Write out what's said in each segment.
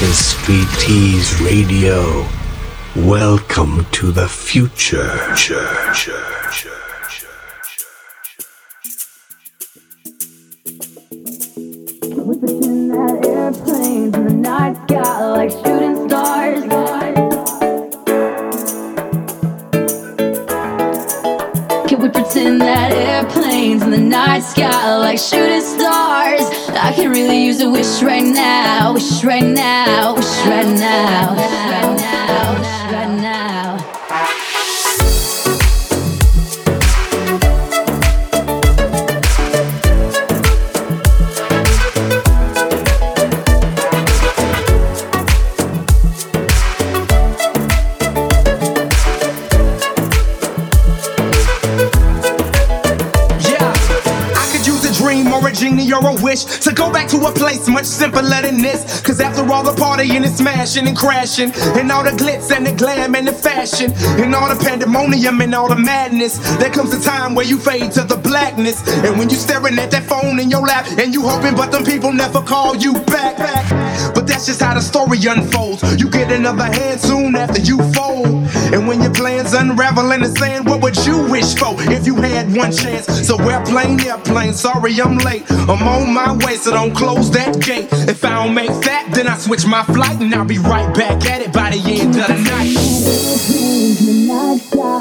This is Street Radio. Welcome to the future. We pretend that airplanes in the night sky like shooting stars. We pretend that airplanes in the night sky like shooting stars? I can really use a wish right now, wish right now, wish right now, wish right now, wish to go back to a place much simpler than this. Cause after all the partying and smashing and crashing, and all the glitz and the glam and the fashion, and all the pandemonium and all the madness, there comes a time where you fade to the blackness. And when you staring at that phone in your lap, and you hoping, but them people never call you back. But that's just how the story unfolds. You get another hand soon after you fold. And when your plans unravel in the sand, what would you wish for if you had one chance? So airplane, airplane, sorry I'm late. I'm on my way, so don't close that gate. If I don't make that, then I switch my flight and I'll be right back at it by the end of the night.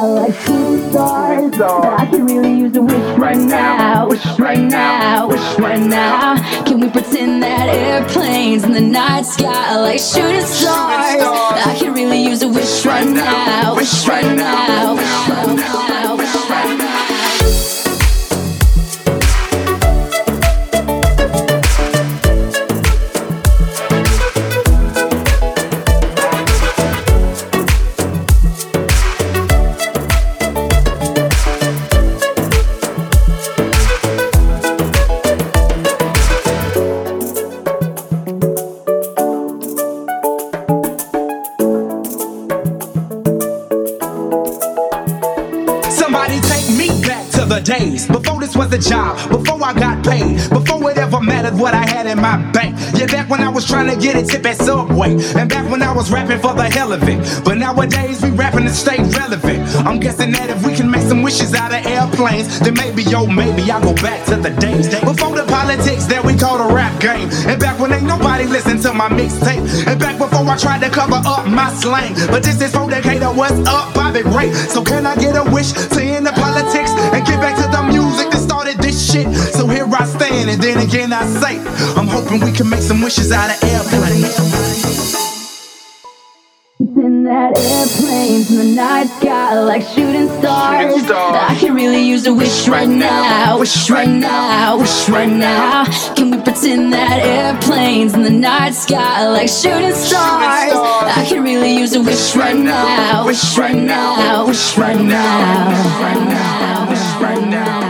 like shooting stars. I can really use a wish right now, wish right now, wish right now. Can we pretend that airplanes in the night sky like shooting stars? I can really use a wish right now, wish trying to get a tip at Subway, and back when I was rapping for the hell of it. But nowadays we rapping to stay relevant. I'm guessing that if we can make some wishes out of airplanes, then maybe, yo, maybe I'll go back to the days before the politics that we call the rap game, and back when ain't nobody listened to my mixtape, and back before I tried to cover up my slang. But this is for Decatur, what's up, Bobby Ray? So can I get a wish to end the politics and get back to the music that started this shit? So here I stand, and then again I say, I'm hoping we can make some wishes out of airplanes. In that airplanes in the night sky like shooting stars. I can really use a wish right now, wish right now, wish right now. Can we pretend that airplanes in the night sky like shooting stars? I can really use a wish right now, wish right now, wish right now, wish right now, wish right now.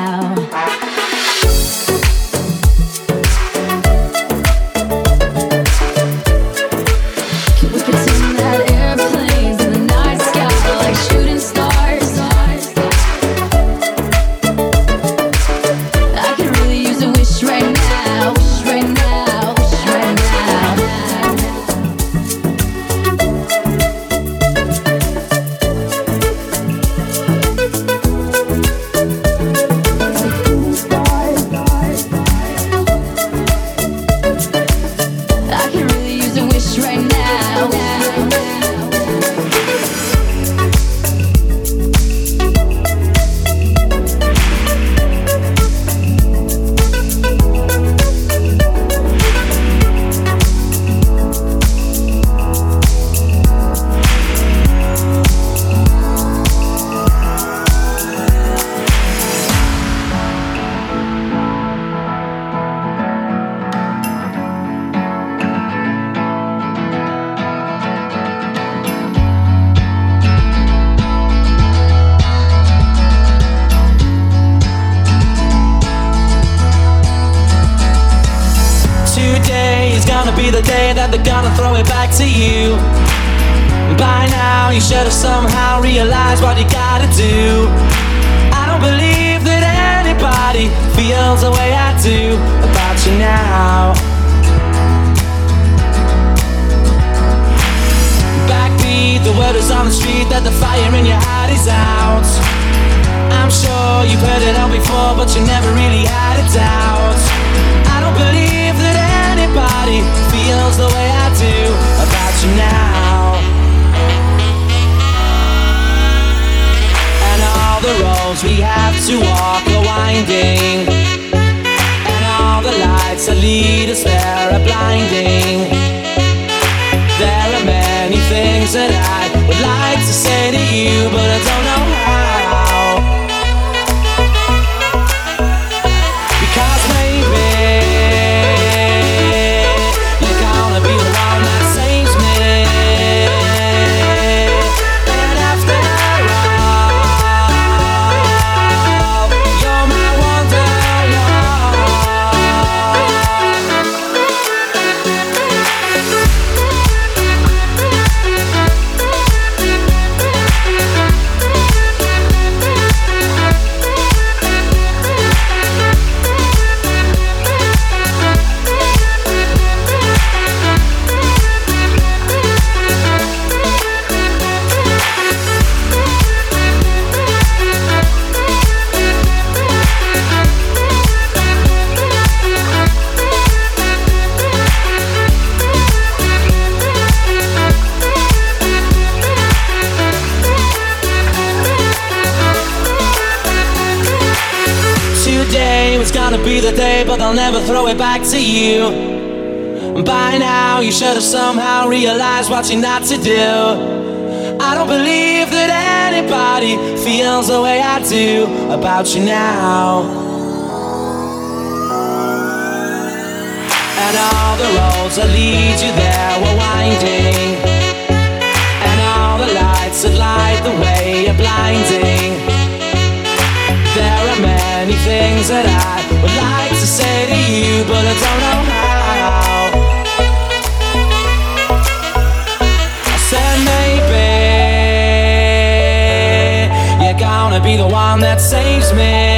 Would like to say to you, but back to you. By now, you should have somehow realized what you're not to do. I don't believe that anybody feels the way I do about you now. And all the roads that lead you there were winding. And all the lights that light the way are blinding. There are many things that I but I don't know how. I said maybe you're gonna be the one that saves me.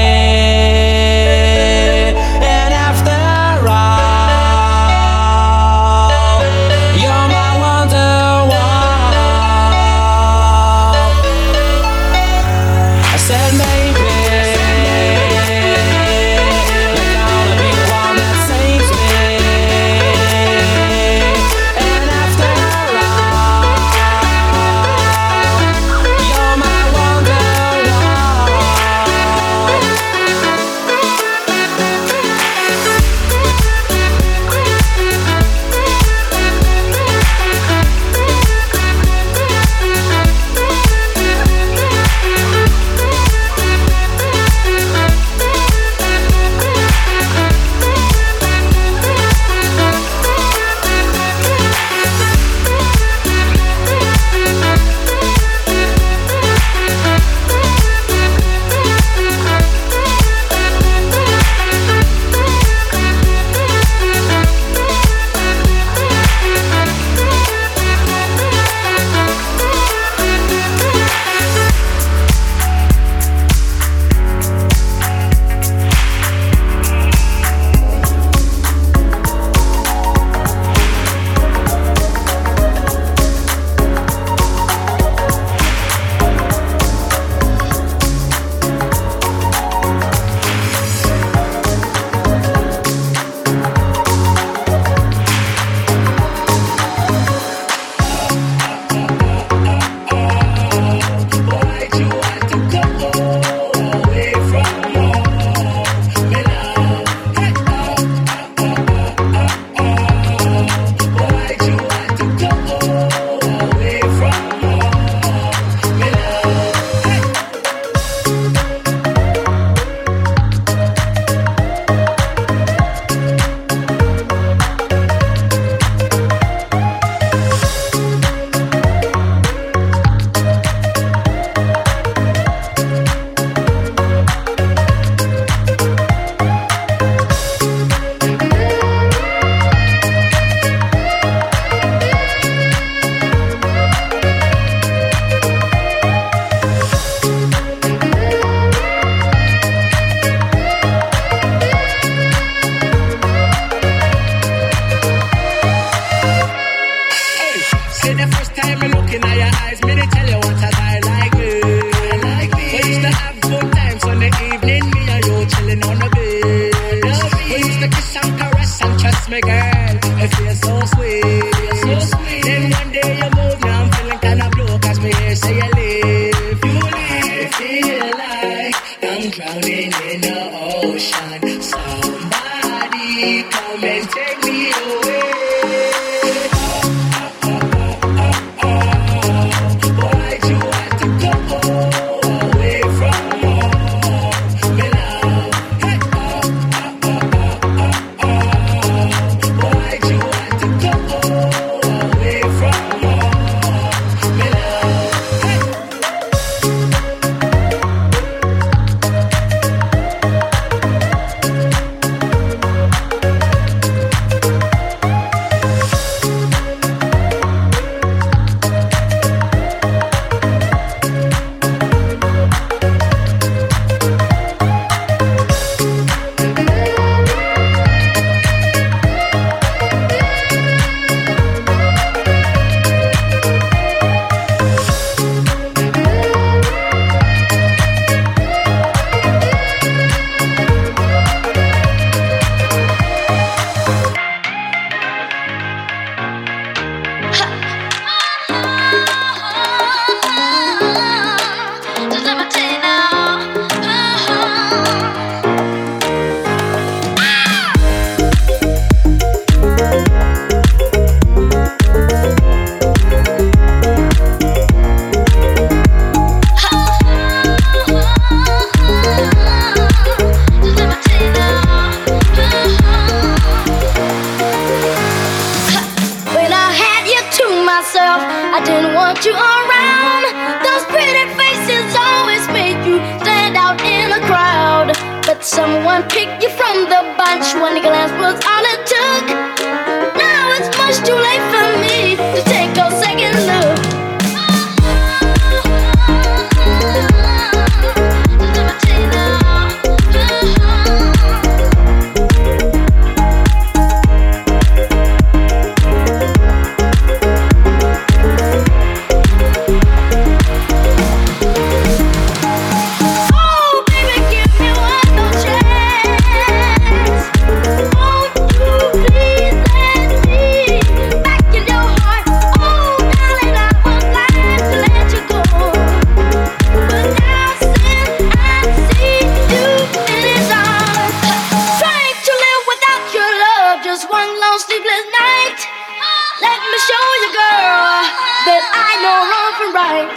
She's a girl uh, that I know wrong from right.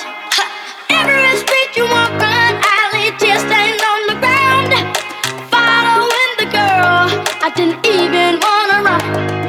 Every street you walk on, alley just ain't on the ground. Following the girl, I didn't even wanna run.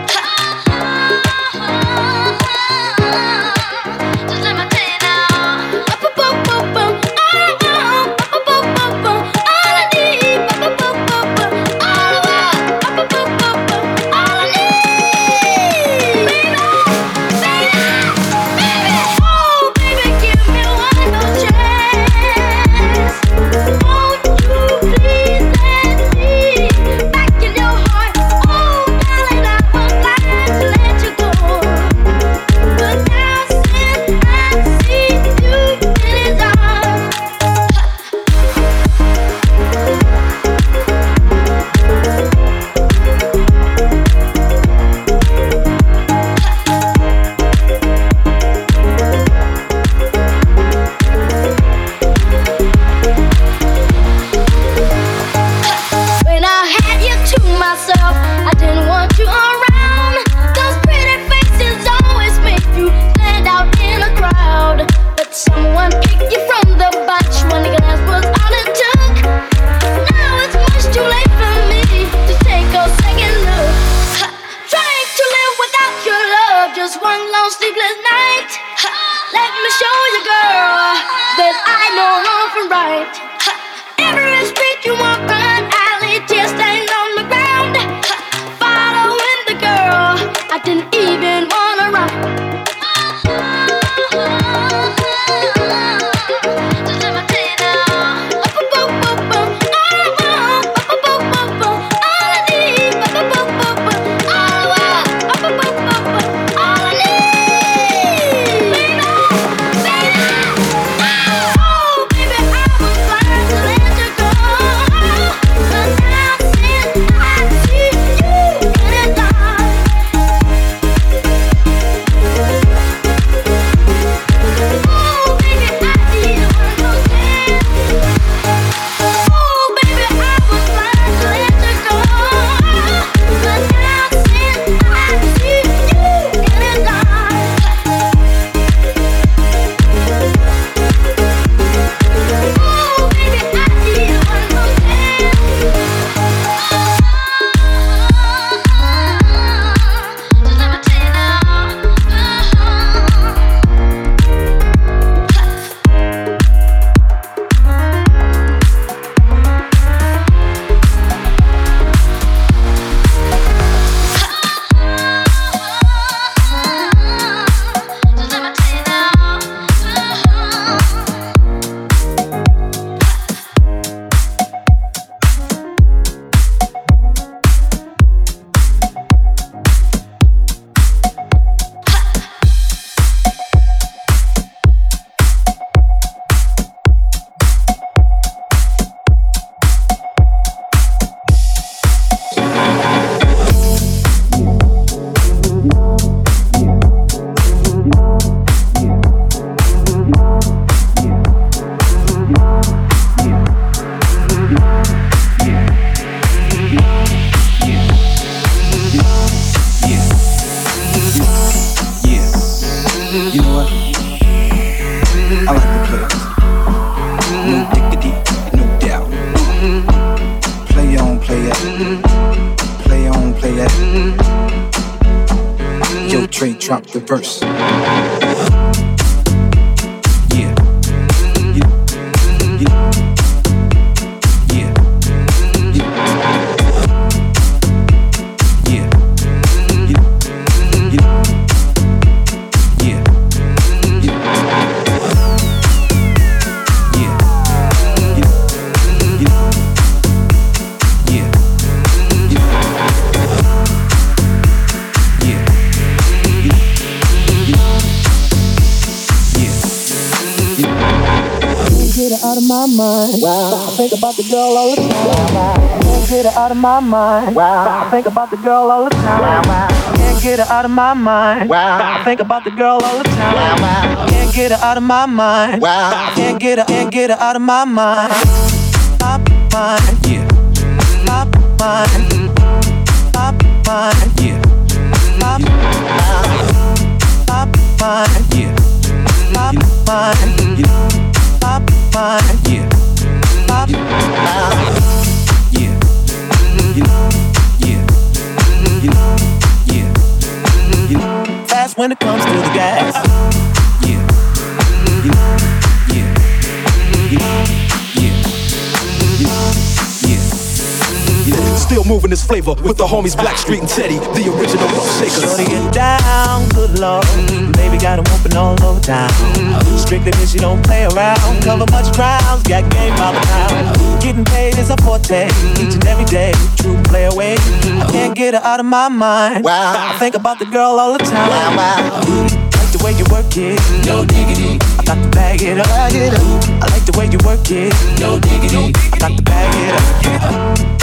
You know what? I like the players. No diggity, no doubt. Play on, play out. Play on, play out. Yo, Dre drop the verse. About the girl all the time. Can't get her out of my mind. I think about the girl all the time. Can't get her out of my mind. I think about the girl all the time. Can't get her out of my mind. Can't get her, can't get her out of my mind. My mind, yeah. My mind, my mind, yeah. My mind, yeah. My mind, my mind, yeah. Fast when it comes to the gas. Still moving this flavor with the homies Blackstreet and Teddy, the original rough shakers. Shorty get down, good lord. Baby got him whooping all over town. Strictly bitch, she don't play around. Cover much grounds, got game all the time. Getting paid is a forte, each and every day. True play away. I can't get her out of my mind. Wow. I think about the girl all the time. Wow, wow like the way you work it. No diggity. I got to bag it up. Bag it up. I like the way you work it. No diggity. I got to bag it up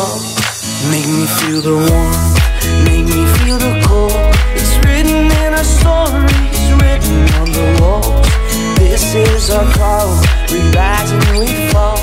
Make me feel the warmth, make me feel the cold. It's written in our stories, written on the walls. This is our call. We rise and we fall.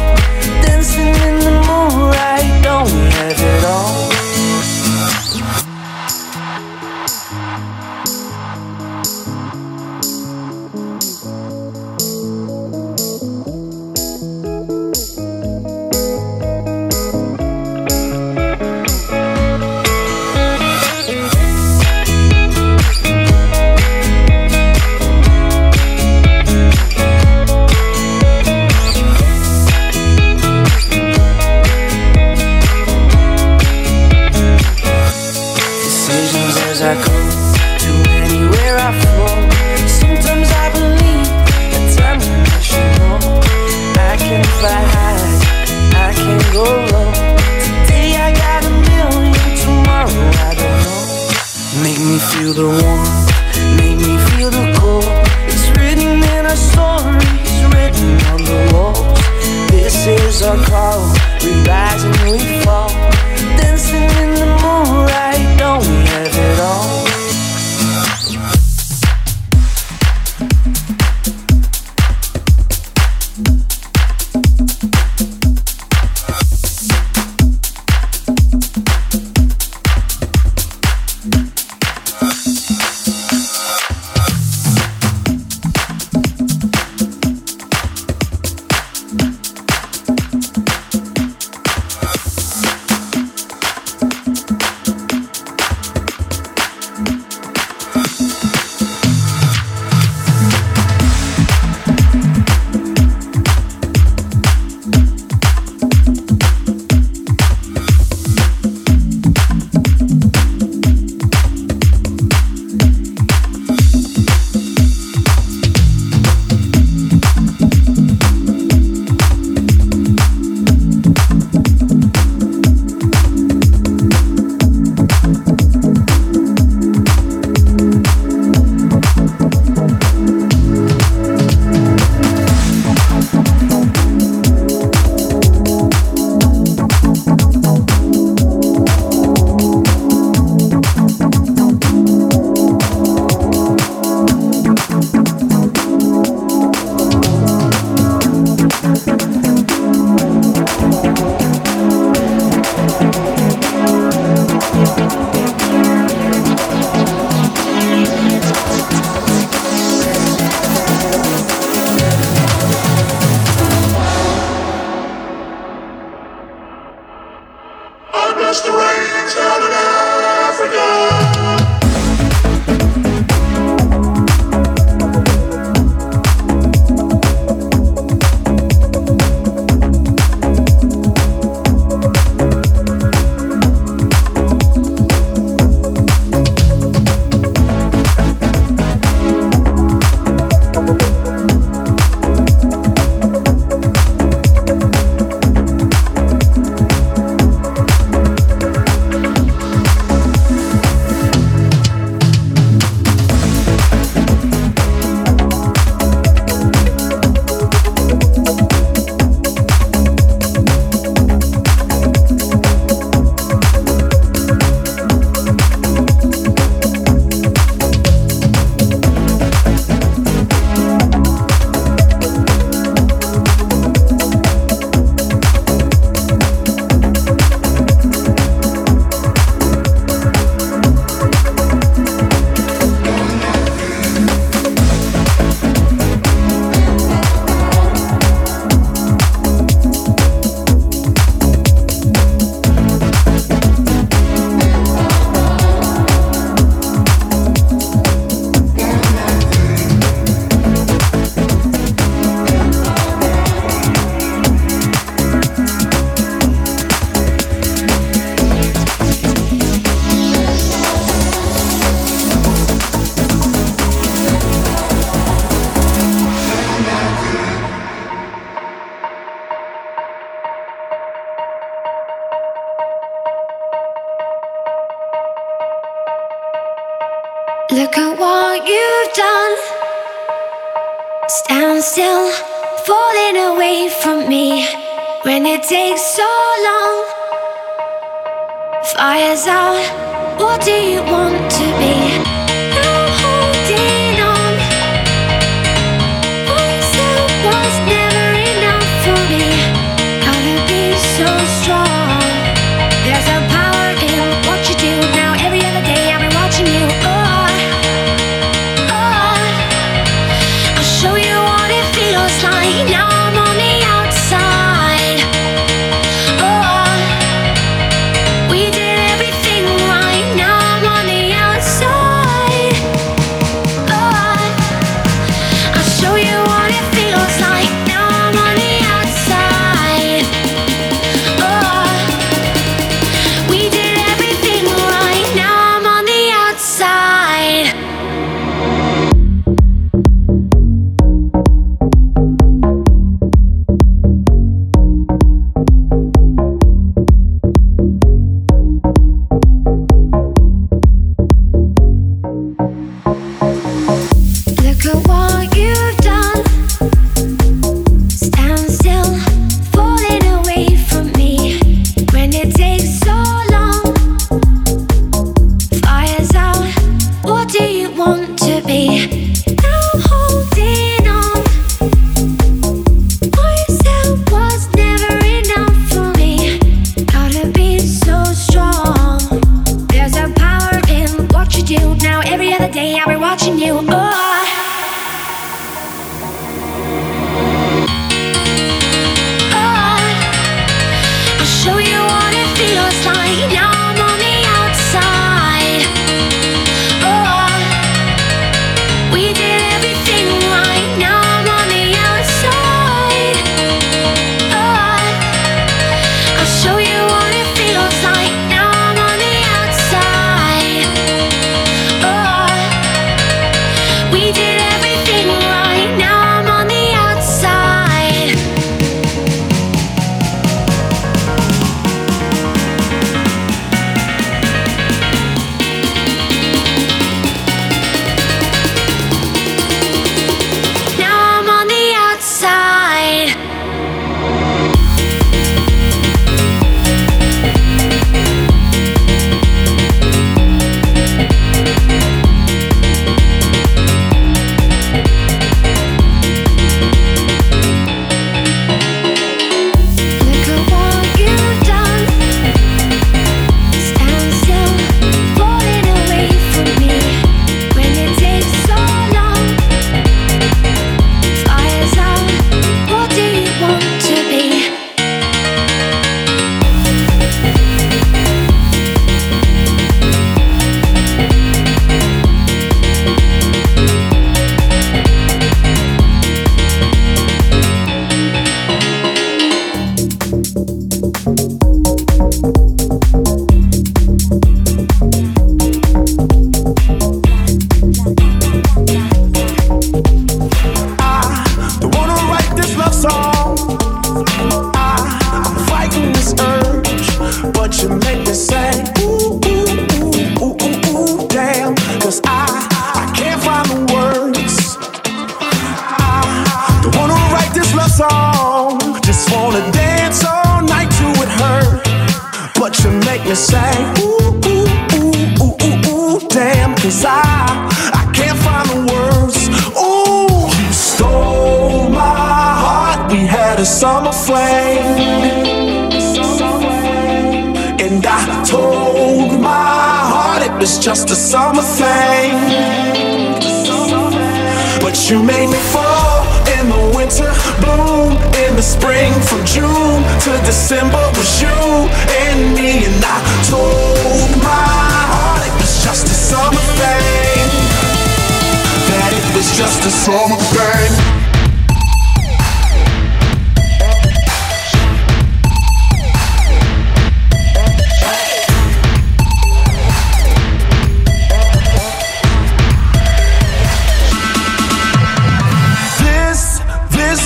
We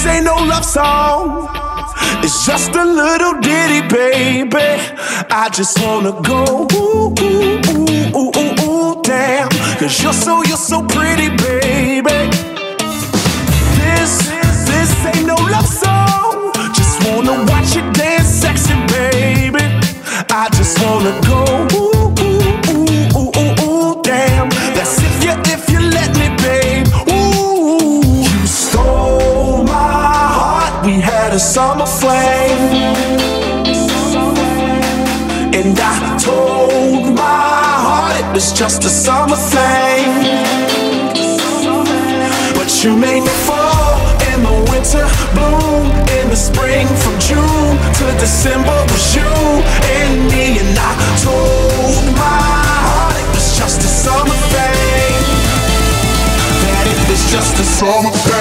this ain't no love song. It's just a little ditty, baby. I just wanna go ooh, ooh, ooh, ooh, ooh, ooh, damn. Cause you're so, you're so pretty, baby. This, is, this ain't no love song. Just wanna watch you dance sexy, baby. I just wanna go ooh, Had a summer flame. And I told my heart it was just a summer thing. But you made me fall in the winter, bloom in the spring. From June to December was you and me. And I told my heart it was just a summer thing. That it was just a summer thing.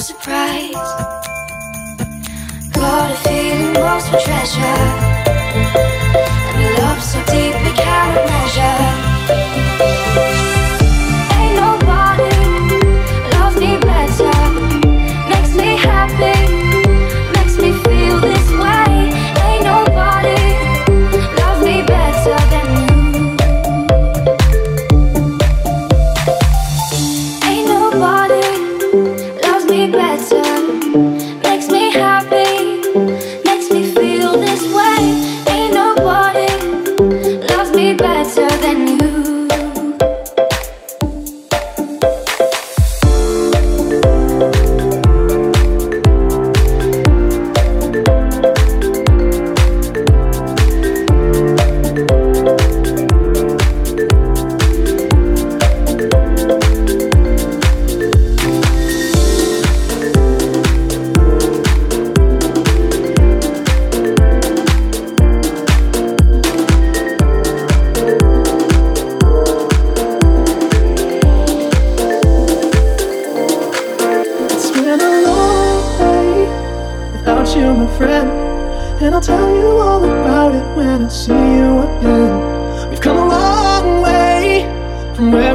surprise. Got a feeling lost for treasure, and a love so deep we cannot measure.